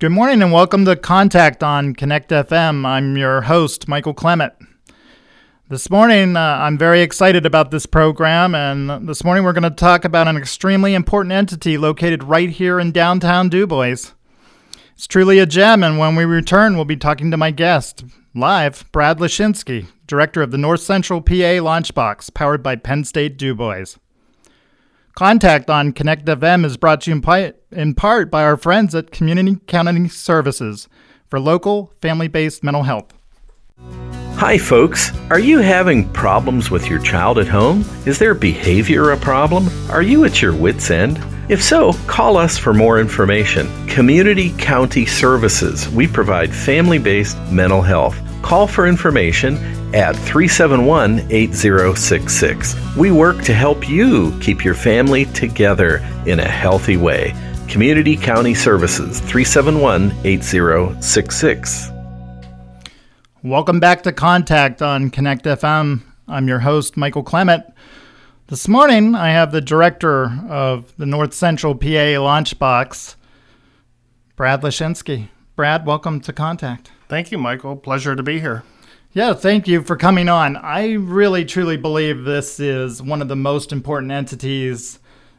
Good morning and welcome to Contact on Connect FM. I'm your host, Michael Clement. This morning, uh, I'm very excited about this program, and this morning we're going to talk about an extremely important entity located right here in downtown DuBois. It's truly a gem, and when we return, we'll be talking to my guest, live, Brad Lashinsky, director of the North Central PA Launchbox, powered by Penn State DuBois. Contact on Connect FM is brought to you in part by our friends at Community County Services for local, family based mental health. Hi, folks. Are you having problems with your child at home? Is their behavior a problem? Are you at your wits' end? If so, call us for more information. Community County Services. We provide family based mental health. Call for information at 371 8066. We work to help you keep your family together in a healthy way. Community County Services 371 8066. Welcome back to Contact on Connect FM. I'm your host, Michael Clement. This morning, I have the director of the North Central PA Launchbox, Brad Lashinsky. Brad, welcome to Contact. Thank you, Michael. Pleasure to be here. Yeah, thank you for coming on. I really truly believe this is one of the most important entities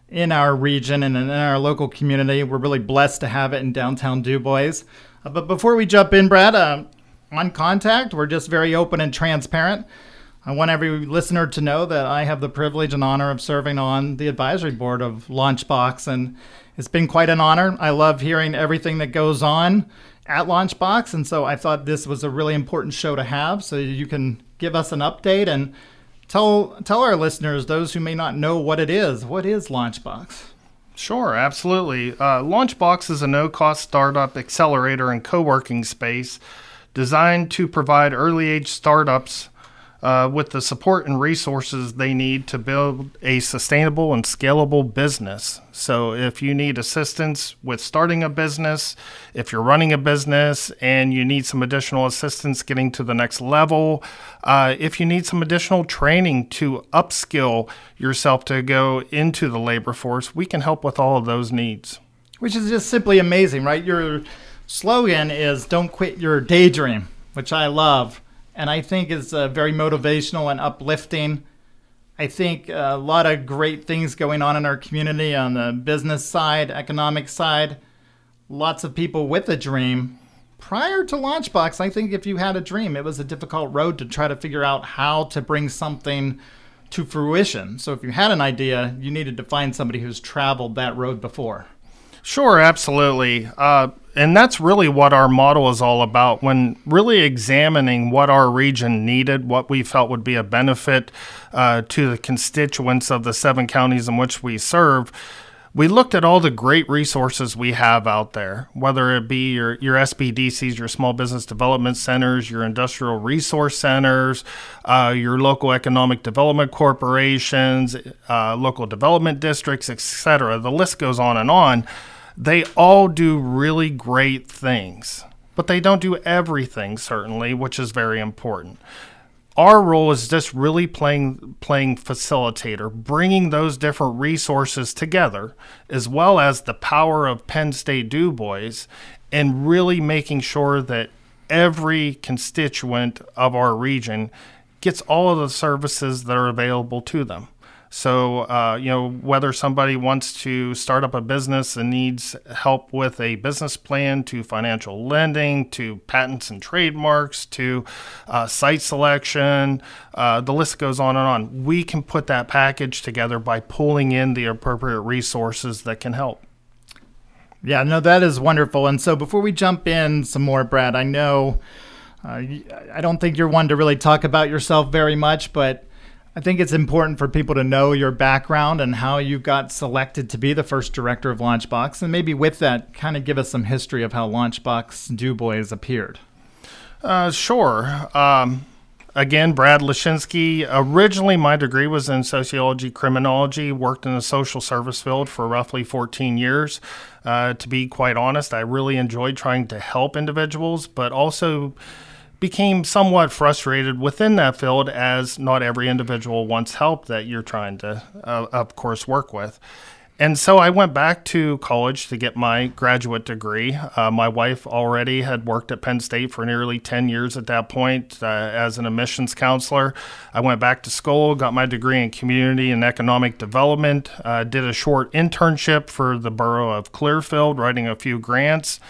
in our region and in our local community. We're really blessed to have it in downtown DuBois. Uh, but before we jump in, Brad, uh, on contact. We're just very open and transparent. I want every listener to know that I have the privilege and honor of serving on the advisory board of Launchbox, and it's been quite an honor. I love hearing everything that goes on at Launchbox, and so I thought this was a really important show to have so you can give us an update and tell tell our listeners, those who may not know what it is, what is Launchbox? Sure, absolutely. Uh, Launchbox is a no cost startup accelerator and co working space designed to provide early age startups uh, with the support and resources they need to build a sustainable and scalable business. So, if you need assistance with starting a business, if you're running a business and you need some additional assistance getting to the next level, uh, if you need some additional training to upskill yourself to go into the labor force, we can help with all of those needs. Which is just simply amazing, right? You're slogan is "Don't quit your daydream," which I love, and I think is uh, very motivational and uplifting. I think a lot of great things going on in our community on the business side, economic side. Lots of people with a dream. Prior to Launchbox, I think if you had a dream, it was a difficult road to try to figure out how to bring something to fruition. So if you had an idea, you needed to find somebody who's traveled that road before. Sure, absolutely. Uh, and that's really what our model is all about when really examining what our region needed, what we felt would be a benefit uh, to the constituents of the seven counties in which we serve. We looked at all the great resources we have out there, whether it be your, your SBDCs, your small business development centers, your industrial resource centers, uh, your local economic development corporations, uh, local development districts, etc. The list goes on and on they all do really great things, but they don't do everything, certainly, which is very important. Our role is just really playing playing facilitator, bringing those different resources together, as well as the power of Penn State DuBois, and really making sure that every constituent of our region gets all of the services that are available to them. So, uh, you know, whether somebody wants to start up a business and needs help with a business plan, to financial lending, to patents and trademarks, to uh, site selection, uh, the list goes on and on. We can put that package together by pulling in the appropriate resources that can help. Yeah, no, that is wonderful. And so, before we jump in some more, Brad, I know uh, I don't think you're one to really talk about yourself very much, but I think it's important for people to know your background and how you got selected to be the first director of Launchbox, and maybe with that, kind of give us some history of how Launchbox DuBois appeared. Uh, sure. Um, again, Brad Lashinsky. Originally, my degree was in sociology, criminology. Worked in the social service field for roughly 14 years. Uh, to be quite honest, I really enjoyed trying to help individuals, but also became somewhat frustrated within that field as not every individual wants help that you're trying to, uh, of course, work with. and so I went back to college to get my graduate degree. Uh, my wife already had worked at Penn State for nearly 10 years at that point uh, as an admissions counselor. I went back to school, got my degree in community and economic development, uh, did a short internship for the borough of Clearfield, writing a few grants.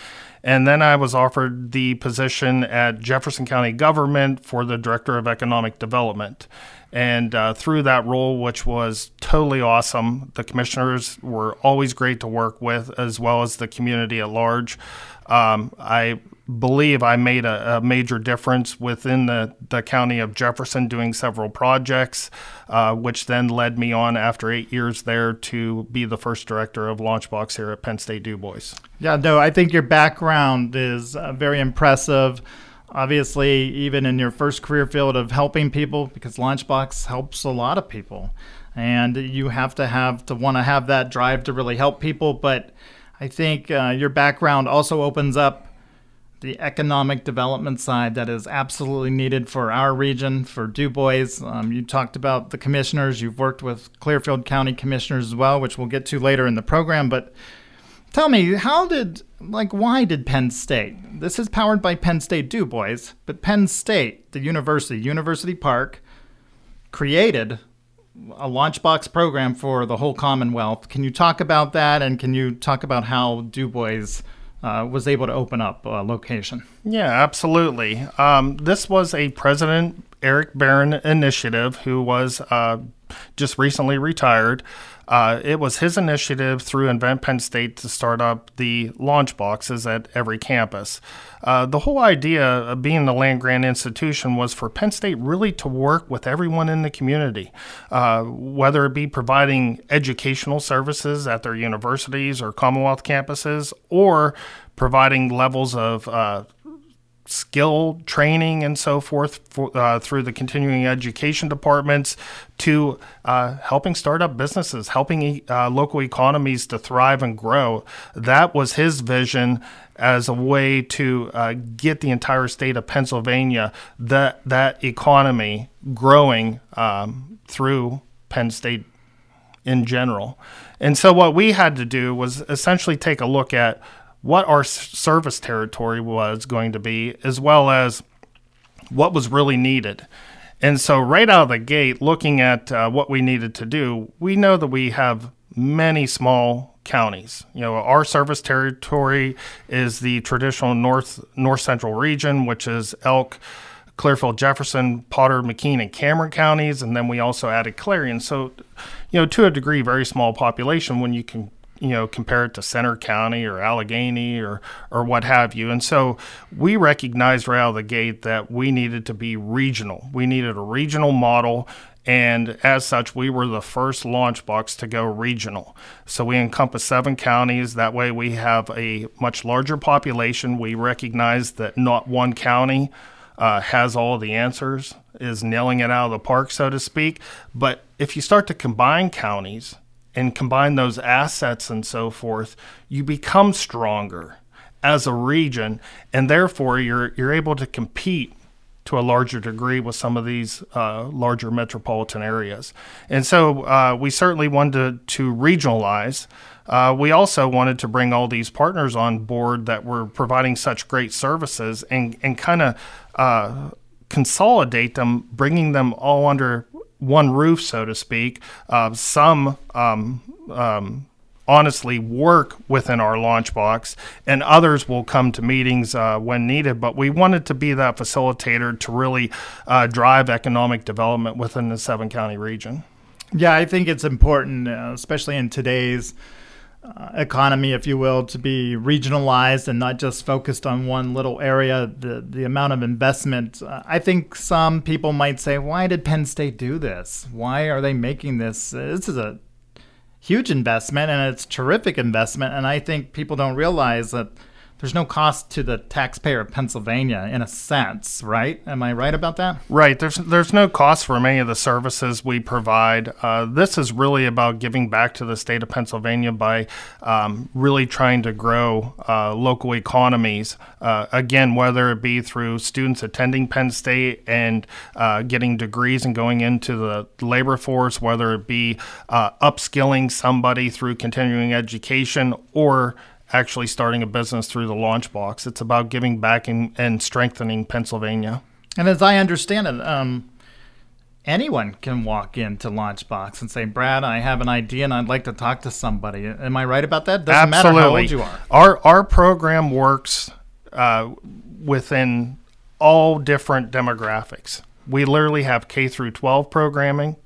And then I was offered the position at Jefferson County Government for the Director of Economic Development. And uh, through that role, which was totally awesome, the commissioners were always great to work with, as well as the community at large. Um, I believe I made a, a, major difference within the, the county of Jefferson doing several projects, uh, which then led me on after eight years there to be the first director of Launchbox here at Penn State Du Bois. Yeah, no, I think your background is uh, very impressive obviously even in your first career field of helping people because launchbox helps a lot of people and you have to have to want to have that drive to really help people but i think uh, your background also opens up the economic development side that is absolutely needed for our region for du bois um, you talked about the commissioners you've worked with clearfield county commissioners as well which we'll get to later in the program but Tell me, how did, like, why did Penn State? This is powered by Penn State Du Bois, but Penn State, the university, University Park, created a launchbox program for the whole Commonwealth. Can you talk about that, and can you talk about how Du Bois uh, was able to open up a location? Yeah, absolutely. Um, this was a President Eric Barron initiative who was uh, just recently retired. Uh, it was his initiative through Invent Penn State to start up the launch boxes at every campus. Uh, the whole idea of being the land grant institution was for Penn State really to work with everyone in the community, uh, whether it be providing educational services at their universities or Commonwealth campuses, or providing levels of uh, skill training and so forth for, uh, through the continuing education departments to uh, helping startup businesses, helping uh, local economies to thrive and grow. That was his vision as a way to uh, get the entire state of Pennsylvania that that economy growing um, through Penn State in general. And so what we had to do was essentially take a look at what our service territory was going to be, as well as what was really needed. And so, right out of the gate, looking at uh, what we needed to do, we know that we have many small counties. You know, our service territory is the traditional north north central region, which is Elk, Clearfield, Jefferson, Potter, McKean, and Cameron counties, and then we also added Clarion. So, you know, to a degree, very small population when you can you know, compare it to Centre County or Allegheny or or what have you. And so we recognized right out of the gate that we needed to be regional. We needed a regional model. And as such, we were the first launch box to go regional. So we encompass seven counties. That way, we have a much larger population. We recognize that not one county uh, has all the answers, is nailing it out of the park, so to speak. But if you start to combine counties, and combine those assets and so forth, you become stronger as a region, and therefore you're you're able to compete to a larger degree with some of these uh, larger metropolitan areas. And so uh, we certainly wanted to, to regionalize. Uh, we also wanted to bring all these partners on board that were providing such great services and, and kind of uh, consolidate them, bringing them all under one roof, so to speak. Uh, some um, um, honestly work within our launch box, and others will come to meetings uh, when needed. But we wanted to be that facilitator to really uh, drive economic development within the seven county region. Yeah, I think it's important, uh, especially in today's uh, economy, if you will, to be regionalized and not just focused on one little area. The the amount of investment. Uh, I think some people might say, "Why did Penn State do this? Why are they making this? This is a huge investment and it's terrific investment." And I think people don't realize that there's no cost to the taxpayer of Pennsylvania in a sense, right? Am I right about that? Right. There's there's no cost for many of the services we provide. Uh, this is really about giving back to the state of Pennsylvania by um, really trying to grow uh, local economies. Uh, again, whether it be through students attending Penn State and uh, getting degrees and going into the labor force, whether it be uh, upskilling somebody through continuing education or actually starting a business through the launch box. It's about giving back and, and strengthening Pennsylvania. And as I understand it, um, anyone can walk into Launchbox and say, "Brad, I have an idea and I'd like to talk to somebody." Am I right about that? Doesn't Absolutely. matter how old you are. Our our program works uh, within all different demographics. We literally have K through 12 programming.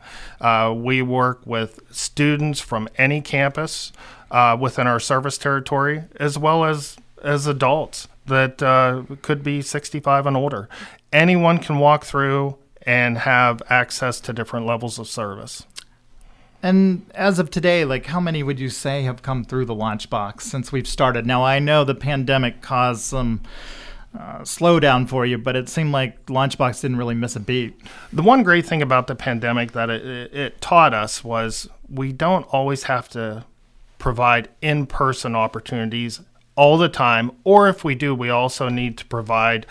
Uh, we work with students from any campus uh, within our service territory, as well as as adults that uh, could be 65 and older. Anyone can walk through and have access to different levels of service. And as of today, like how many would you say have come through the launch box since we've started? Now I know the pandemic caused some uh, slowdown for you, but it seemed like Launchbox didn't really miss a beat. The one great thing about the pandemic that it, it taught us was we don't always have to provide in person opportunities all the time, or if we do, we also need to provide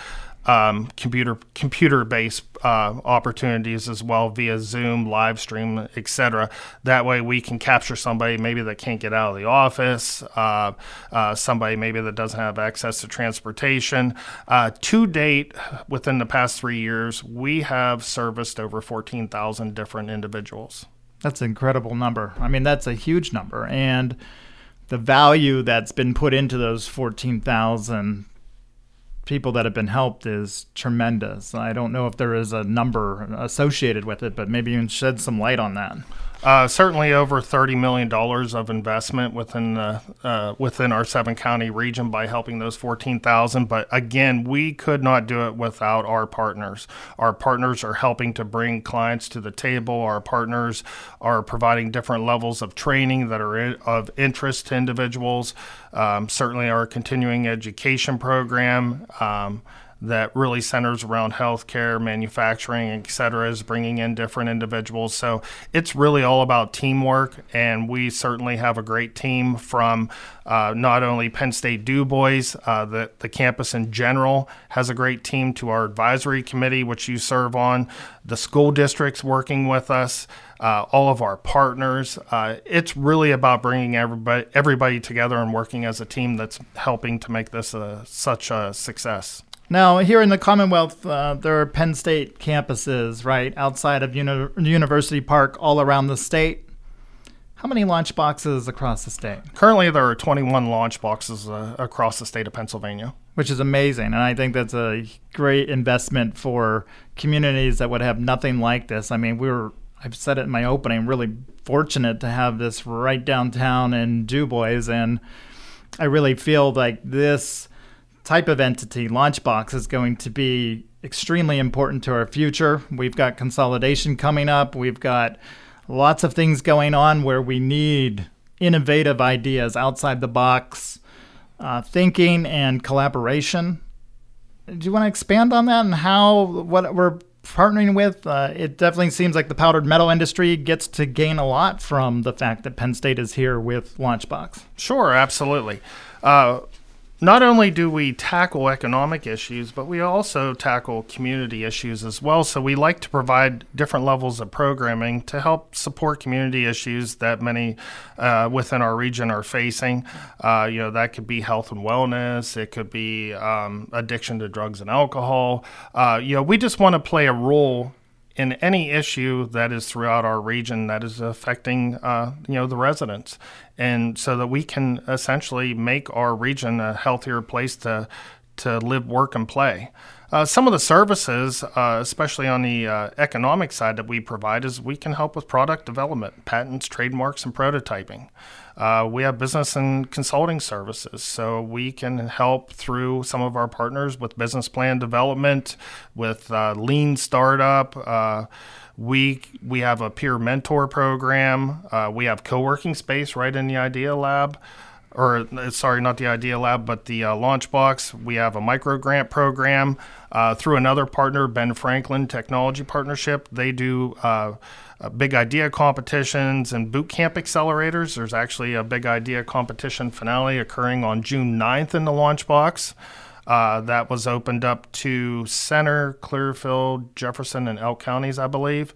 um, computer computer based uh, opportunities as well via Zoom, live stream, etc. That way, we can capture somebody maybe that can't get out of the office, uh, uh, somebody maybe that doesn't have access to transportation. Uh, to date, within the past three years, we have serviced over fourteen thousand different individuals. That's an incredible number. I mean, that's a huge number. And the value that's been put into those 14,000 people that have been helped is tremendous. I don't know if there is a number associated with it, but maybe you can shed some light on that. Uh, certainly over $30 million of investment within uh, within our seven county region by helping those 14,000. But again, we could not do it without our partners. Our partners are helping to bring clients to the table. Our partners are providing different levels of training that are in, of interest to individuals. Um, certainly, our continuing education program. Um, that really centers around healthcare, manufacturing, et cetera, is bringing in different individuals. So it's really all about teamwork, and we certainly have a great team from uh, not only Penn State Du Bois, uh, the, the campus in general has a great team, to our advisory committee, which you serve on, the school districts working with us. Uh, all of our partners. Uh, it's really about bringing everybody everybody together and working as a team that's helping to make this a, such a success. Now, here in the Commonwealth, uh, there are Penn State campuses, right, outside of Uni- University Park, all around the state. How many launch boxes across the state? Currently, there are 21 launch boxes uh, across the state of Pennsylvania. Which is amazing. And I think that's a great investment for communities that would have nothing like this. I mean, we were, I've said it in my opening, really fortunate to have this right downtown in Du Bois. And I really feel like this type of entity, Launchbox, is going to be extremely important to our future. We've got consolidation coming up. We've got lots of things going on where we need innovative ideas outside the box uh, thinking and collaboration. Do you want to expand on that and how what we're partnering with? Uh, it definitely seems like the powdered metal industry gets to gain a lot from the fact that Penn State is here with Launchbox. Sure, absolutely. Uh, not only do we tackle economic issues, but we also tackle community issues as well. So we like to provide different levels of programming to help support community issues that many uh, within our region are facing. Uh, you know, that could be health and wellness, it could be um, addiction to drugs and alcohol. Uh, you know, we just want to play a role in any issue that is throughout our region that is affecting uh, you know the residents, and so that we can essentially make our region a healthier place to to live, work, and play. Uh, some of the services, uh, especially on the uh, economic side that we provide, is we can help with product development, patents, trademarks, and prototyping. Uh, we have business and consulting services, so we can help through some of our partners with business plan development, with uh, lean startup. Uh, we we have a peer mentor program. we have co-working space right in the Idea Lab. Or uh, sorry, not the Idea Lab, but the uh, Launchbox. We have a micro grant program uh, through another partner, Ben Franklin Technology Partnership. They do uh, uh, big idea competitions and boot camp accelerators. There's actually a big idea competition finale occurring on June 9th in the Launchbox. Uh, that was opened up to Centre, Clearfield, Jefferson, and Elk counties, I believe.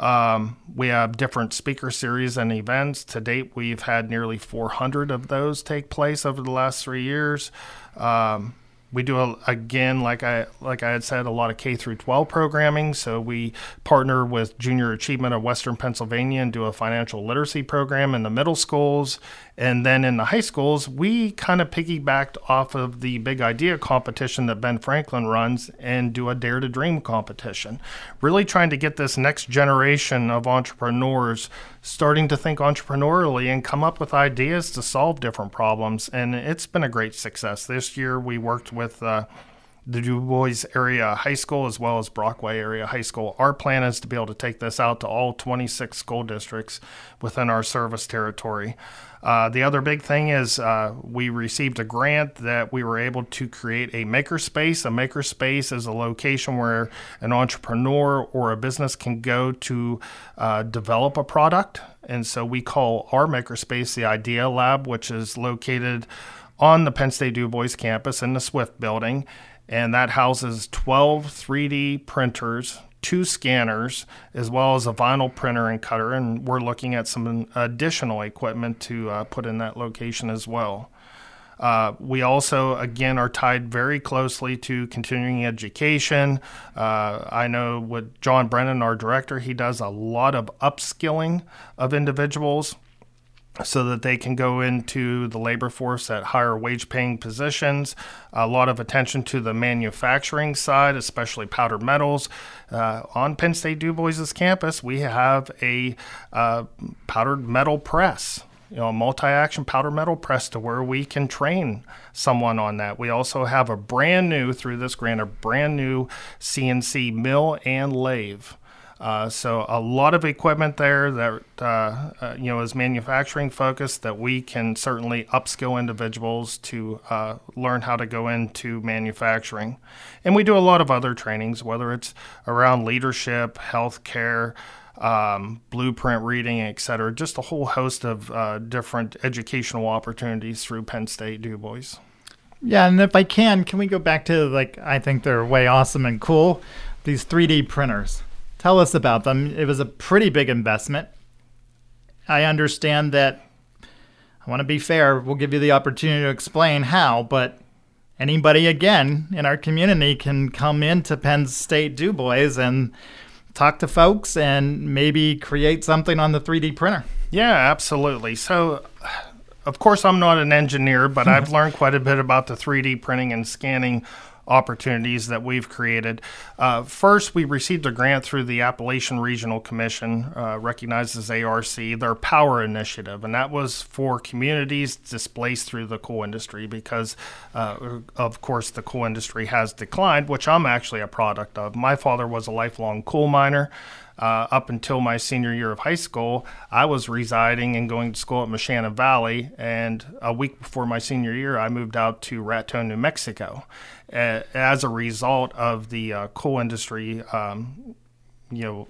Um, we have different speaker series and events. To date, we've had nearly 400 of those take place over the last three years. Um, we do a, again like i like i had said a lot of k through 12 programming. So we partner with junior achievement of western pennsylvania and do a financial literacy program in the middle schools. And then in the high schools we kind of piggybacked off of the big idea competition that ben franklin runs and do a dare to dream competition. Really trying to get this next generation of entrepreneurs starting to think entrepreneurially and come up with ideas to solve different problems and it's been a great success. This year we worked with uh, the Du Bois area high school as well as Brockway area high school. Our plan is to be able to take this out to all 26 school districts within our service territory. Uh, the other big thing is uh, we received a grant that we were able to create a makerspace. A makerspace is a location where an entrepreneur or a business can go to uh, develop a product. And so we call our makerspace the Idea Lab, which is located on the Penn State Du Bois campus in the Swift building, and that houses 12 3D printers, two scanners, as well as a vinyl printer and cutter. And we're looking at some additional equipment to uh, put in that location as well. Uh, we also, again, are tied very closely to continuing education. Uh, I know with John Brennan, our director, he does a lot of upskilling of individuals so that they can go into the labor force at higher wage paying positions. A lot of attention to the manufacturing side, especially powdered metals. Uh, on Penn State Du Bois' campus, we have a uh, powdered metal press. You know, a multi-action powder metal press to where we can train someone on that. We also have a brand new through this grant, a brand new CNC mill and lathe. Uh, so a lot of equipment there that uh, uh, you know is manufacturing focused that we can certainly upskill individuals to uh, learn how to go into manufacturing, and we do a lot of other trainings, whether it's around leadership, healthcare. Um, blueprint reading, et cetera, just a whole host of uh, different educational opportunities through Penn State Du Bois. Yeah, and if I can, can we go back to like I think they're way awesome and cool. These 3D printers. Tell us about them. It was a pretty big investment. I understand that I want to be fair. We'll give you the opportunity to explain how, but anybody again in our community can come into Penn State Du Bois and talk to folks and maybe create something on the 3D printer. Yeah, absolutely. So, of course, I'm not an engineer, but I've learned quite a bit about the 3D printing and scanning opportunities that we've created. Uh, first, we received a grant through the Appalachian Regional Commission, uh, recognized as ARC, their Power Initiative, and that was for communities displaced through the coal industry because, uh, of course, the coal industry has declined, which I'm actually a product of. My father was a lifelong coal miner uh, up until my senior year of high school, I was residing and going to school at Moshannon Valley. And a week before my senior year, I moved out to Raton, New Mexico. As a result of the uh, coal industry, um, you know,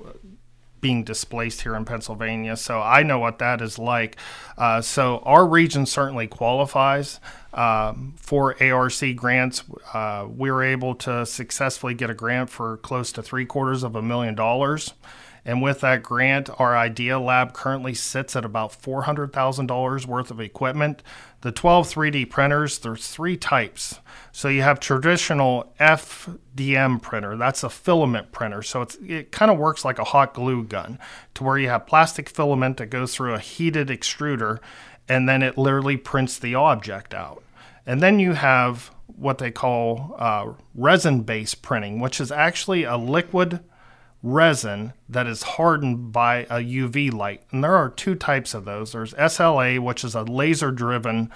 being displaced here in Pennsylvania. So I know what that is like. Uh, so our region certainly qualifies um, for ARC grants. Uh, we were able to successfully get a grant for close to three quarters of a million dollars. And with that grant, our Idea Lab currently sits at about $400,000 worth of equipment. The 12 3D printers, there's three types. So you have traditional FDM printer, that's a filament printer. So it kind of works like a hot glue gun to where you have plastic filament that goes through a heated extruder and then it literally prints the object out. And then you have what they call uh, resin based printing, which is actually a liquid resin that is hardened by a UV light. And there are two types of those there's SLA, which is a laser driven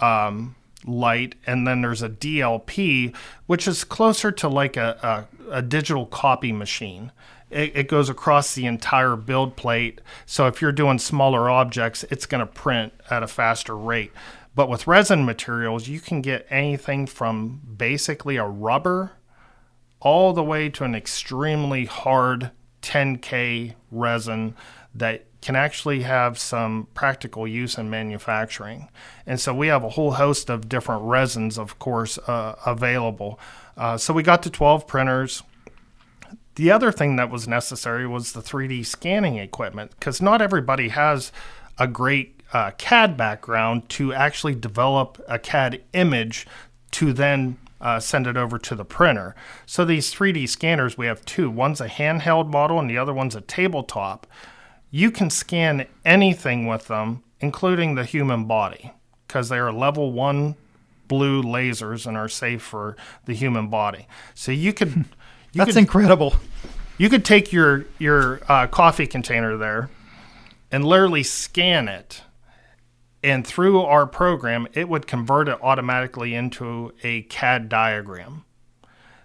um, light, and then there's a DLP, which is closer to like a, a, a digital copy machine. It, it, goes across the entire build plate. So if you're doing smaller objects, it's going to print at a faster rate. But with resin materials, you can get anything from basically a rubber all the way to an extremely hard 10K resin that can actually have some practical use in manufacturing. And so we have a whole host of different resins, of course, uh, available. Uh, so we got to 12 printers. The other thing that was necessary was the 3D scanning equipment because not everybody has a great uh, CAD background to actually develop a CAD image to then uh, send it over to the printer. So these 3D scanners, we have two. One's a handheld model and the other one's a tabletop. You can scan anything with them, including the human body, because they are level one blue lasers and are safe for the human body. So you could. You That's could, incredible. You could take your your uh, coffee container there, and literally scan it, and through our program, it would convert it automatically into a CAD diagram.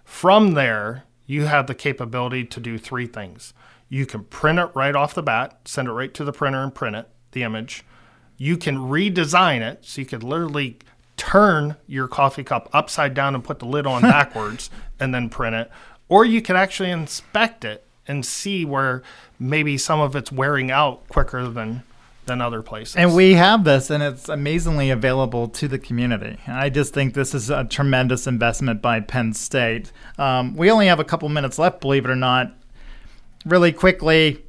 From there, you have the capability to do three things. You can print it right off the bat, send it right to the printer and print it, the image. You can redesign it, so you could literally turn your coffee cup upside down and put the lid on backwards and then print it. Or you could actually inspect it and see where maybe some of it's wearing out quicker than than other places. And we have this, and it's amazingly available to the community. I just think this is a tremendous investment by Penn State. Um, we only have a couple minutes left, believe it or not. Really quickly,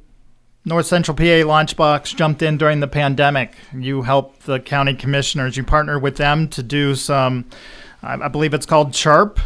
North Central PA Launchbox jumped in during the pandemic. You helped the county commissioners. You partnered with them to do some, I believe it's called CHIRP.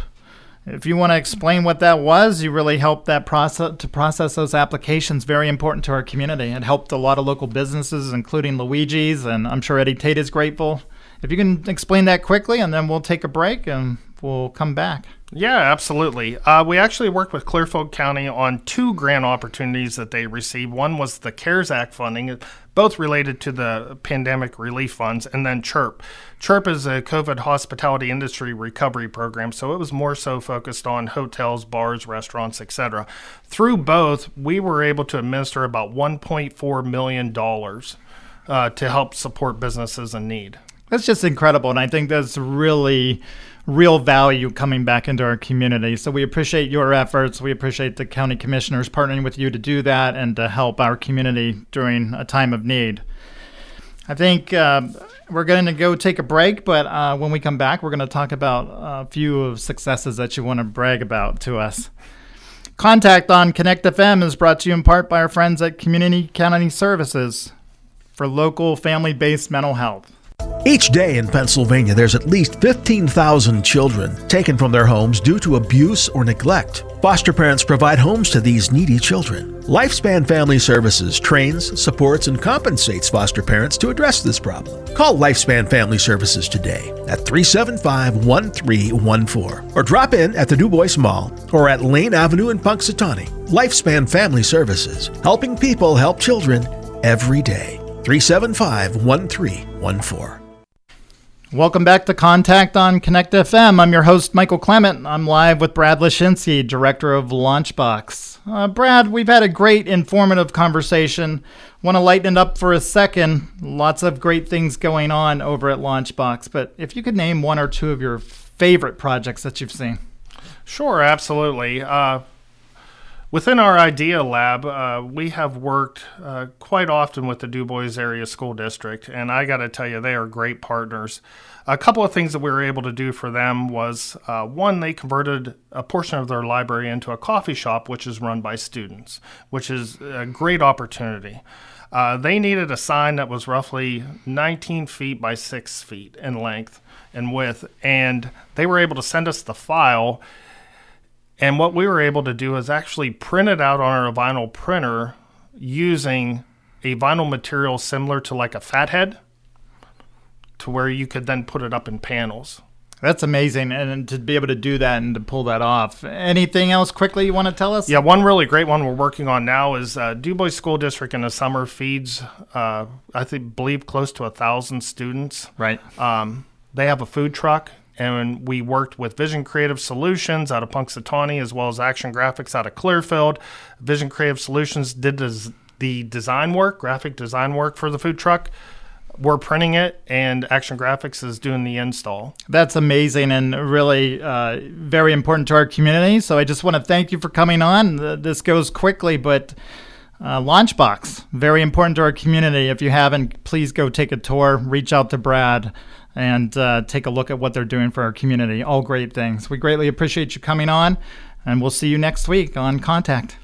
If you want to explain what that was, you really helped that process to process those applications. Very important to our community. It helped a lot of local businesses, including Luigi's, and I'm sure Eddie Tate is grateful. If you can explain that quickly, and then we'll take a break and we'll come back. Yeah, absolutely. Uh, we actually worked with Clearfield County on two grant opportunities that they received. One was the CARES Act funding, both related to the pandemic relief funds, and then CHIRP. CHIRP is a COVID hospitality industry recovery program, so it was more so focused on hotels, bars, restaurants, etc. Through both, we were able to administer about $1.4 million uh, to help support businesses in need. That's just incredible, and I think that's really real value coming back into our community. So we appreciate your efforts. We appreciate the county commissioners partnering with you to do that and to help our community during a time of need. I think uh, we're going to go take a break, but uh, when we come back, we're going to talk about a few of successes that you want to brag about to us. Contact on Connect FM is brought to you in part by our friends at Community County Services for local family based mental health. Each day in Pennsylvania, there's at least 15,000 children taken from their homes due to abuse or neglect. Foster parents provide homes to these needy children. Lifespan Family Services trains, supports, and compensates foster parents to address this problem. Call Lifespan Family Services today at 375 1314 or drop in at the Du Bois Mall or at Lane Avenue in Punxsutawney. Lifespan Family Services, helping people help children every day. 375 1314. Welcome back to Contact on Connect FM. I'm your host, Michael Clement. I'm live with Brad Lashinsky, Director of Launchbox. Uh, Brad, we've had a great, informative conversation. Want to lighten it up for a second. Lots of great things going on over at Launchbox, but if you could name one or two of your favorite projects that you've seen. Sure, absolutely. Uh, Within our Idea Lab, uh, we have worked uh, quite often with the Du Bois Area School District, and I got to tell you, they are great partners. A couple of things that we were able to do for them was uh, one, they converted a portion of their library into a coffee shop, which is run by students, which is a great opportunity. Uh, they needed a sign that was roughly 19 feet by 6 feet in length and width, and they were able to send us the file and what we were able to do is actually print it out on our vinyl printer using a vinyl material similar to like a fathead to where you could then put it up in panels. That's amazing. And to be able to do that and to pull that off. Anything else quickly you want to tell us? Yeah, one really great one we're working on now is uh, Du Bois School District in the summer feeds, uh, I think, believe close to a thousand students. Right. Um, they have a food truck and we worked with Vision Creative Solutions out of Punxsutawney as well as Action Graphics out of Clearfield. Vision Creative Solutions did the design work, graphic design work for the food truck. we're printing it, and Action Graphics is doing the install. That's amazing and really uh, very important to our community. So I just want to thank you for coming on. This goes quickly, but uh, Launchbox, very important to our community. If you haven't, please go take a tour, reach out to Brad, and uh, take a look at what they're doing for our community. All great things. We greatly appreciate you coming on, and we'll see you next week on Contact.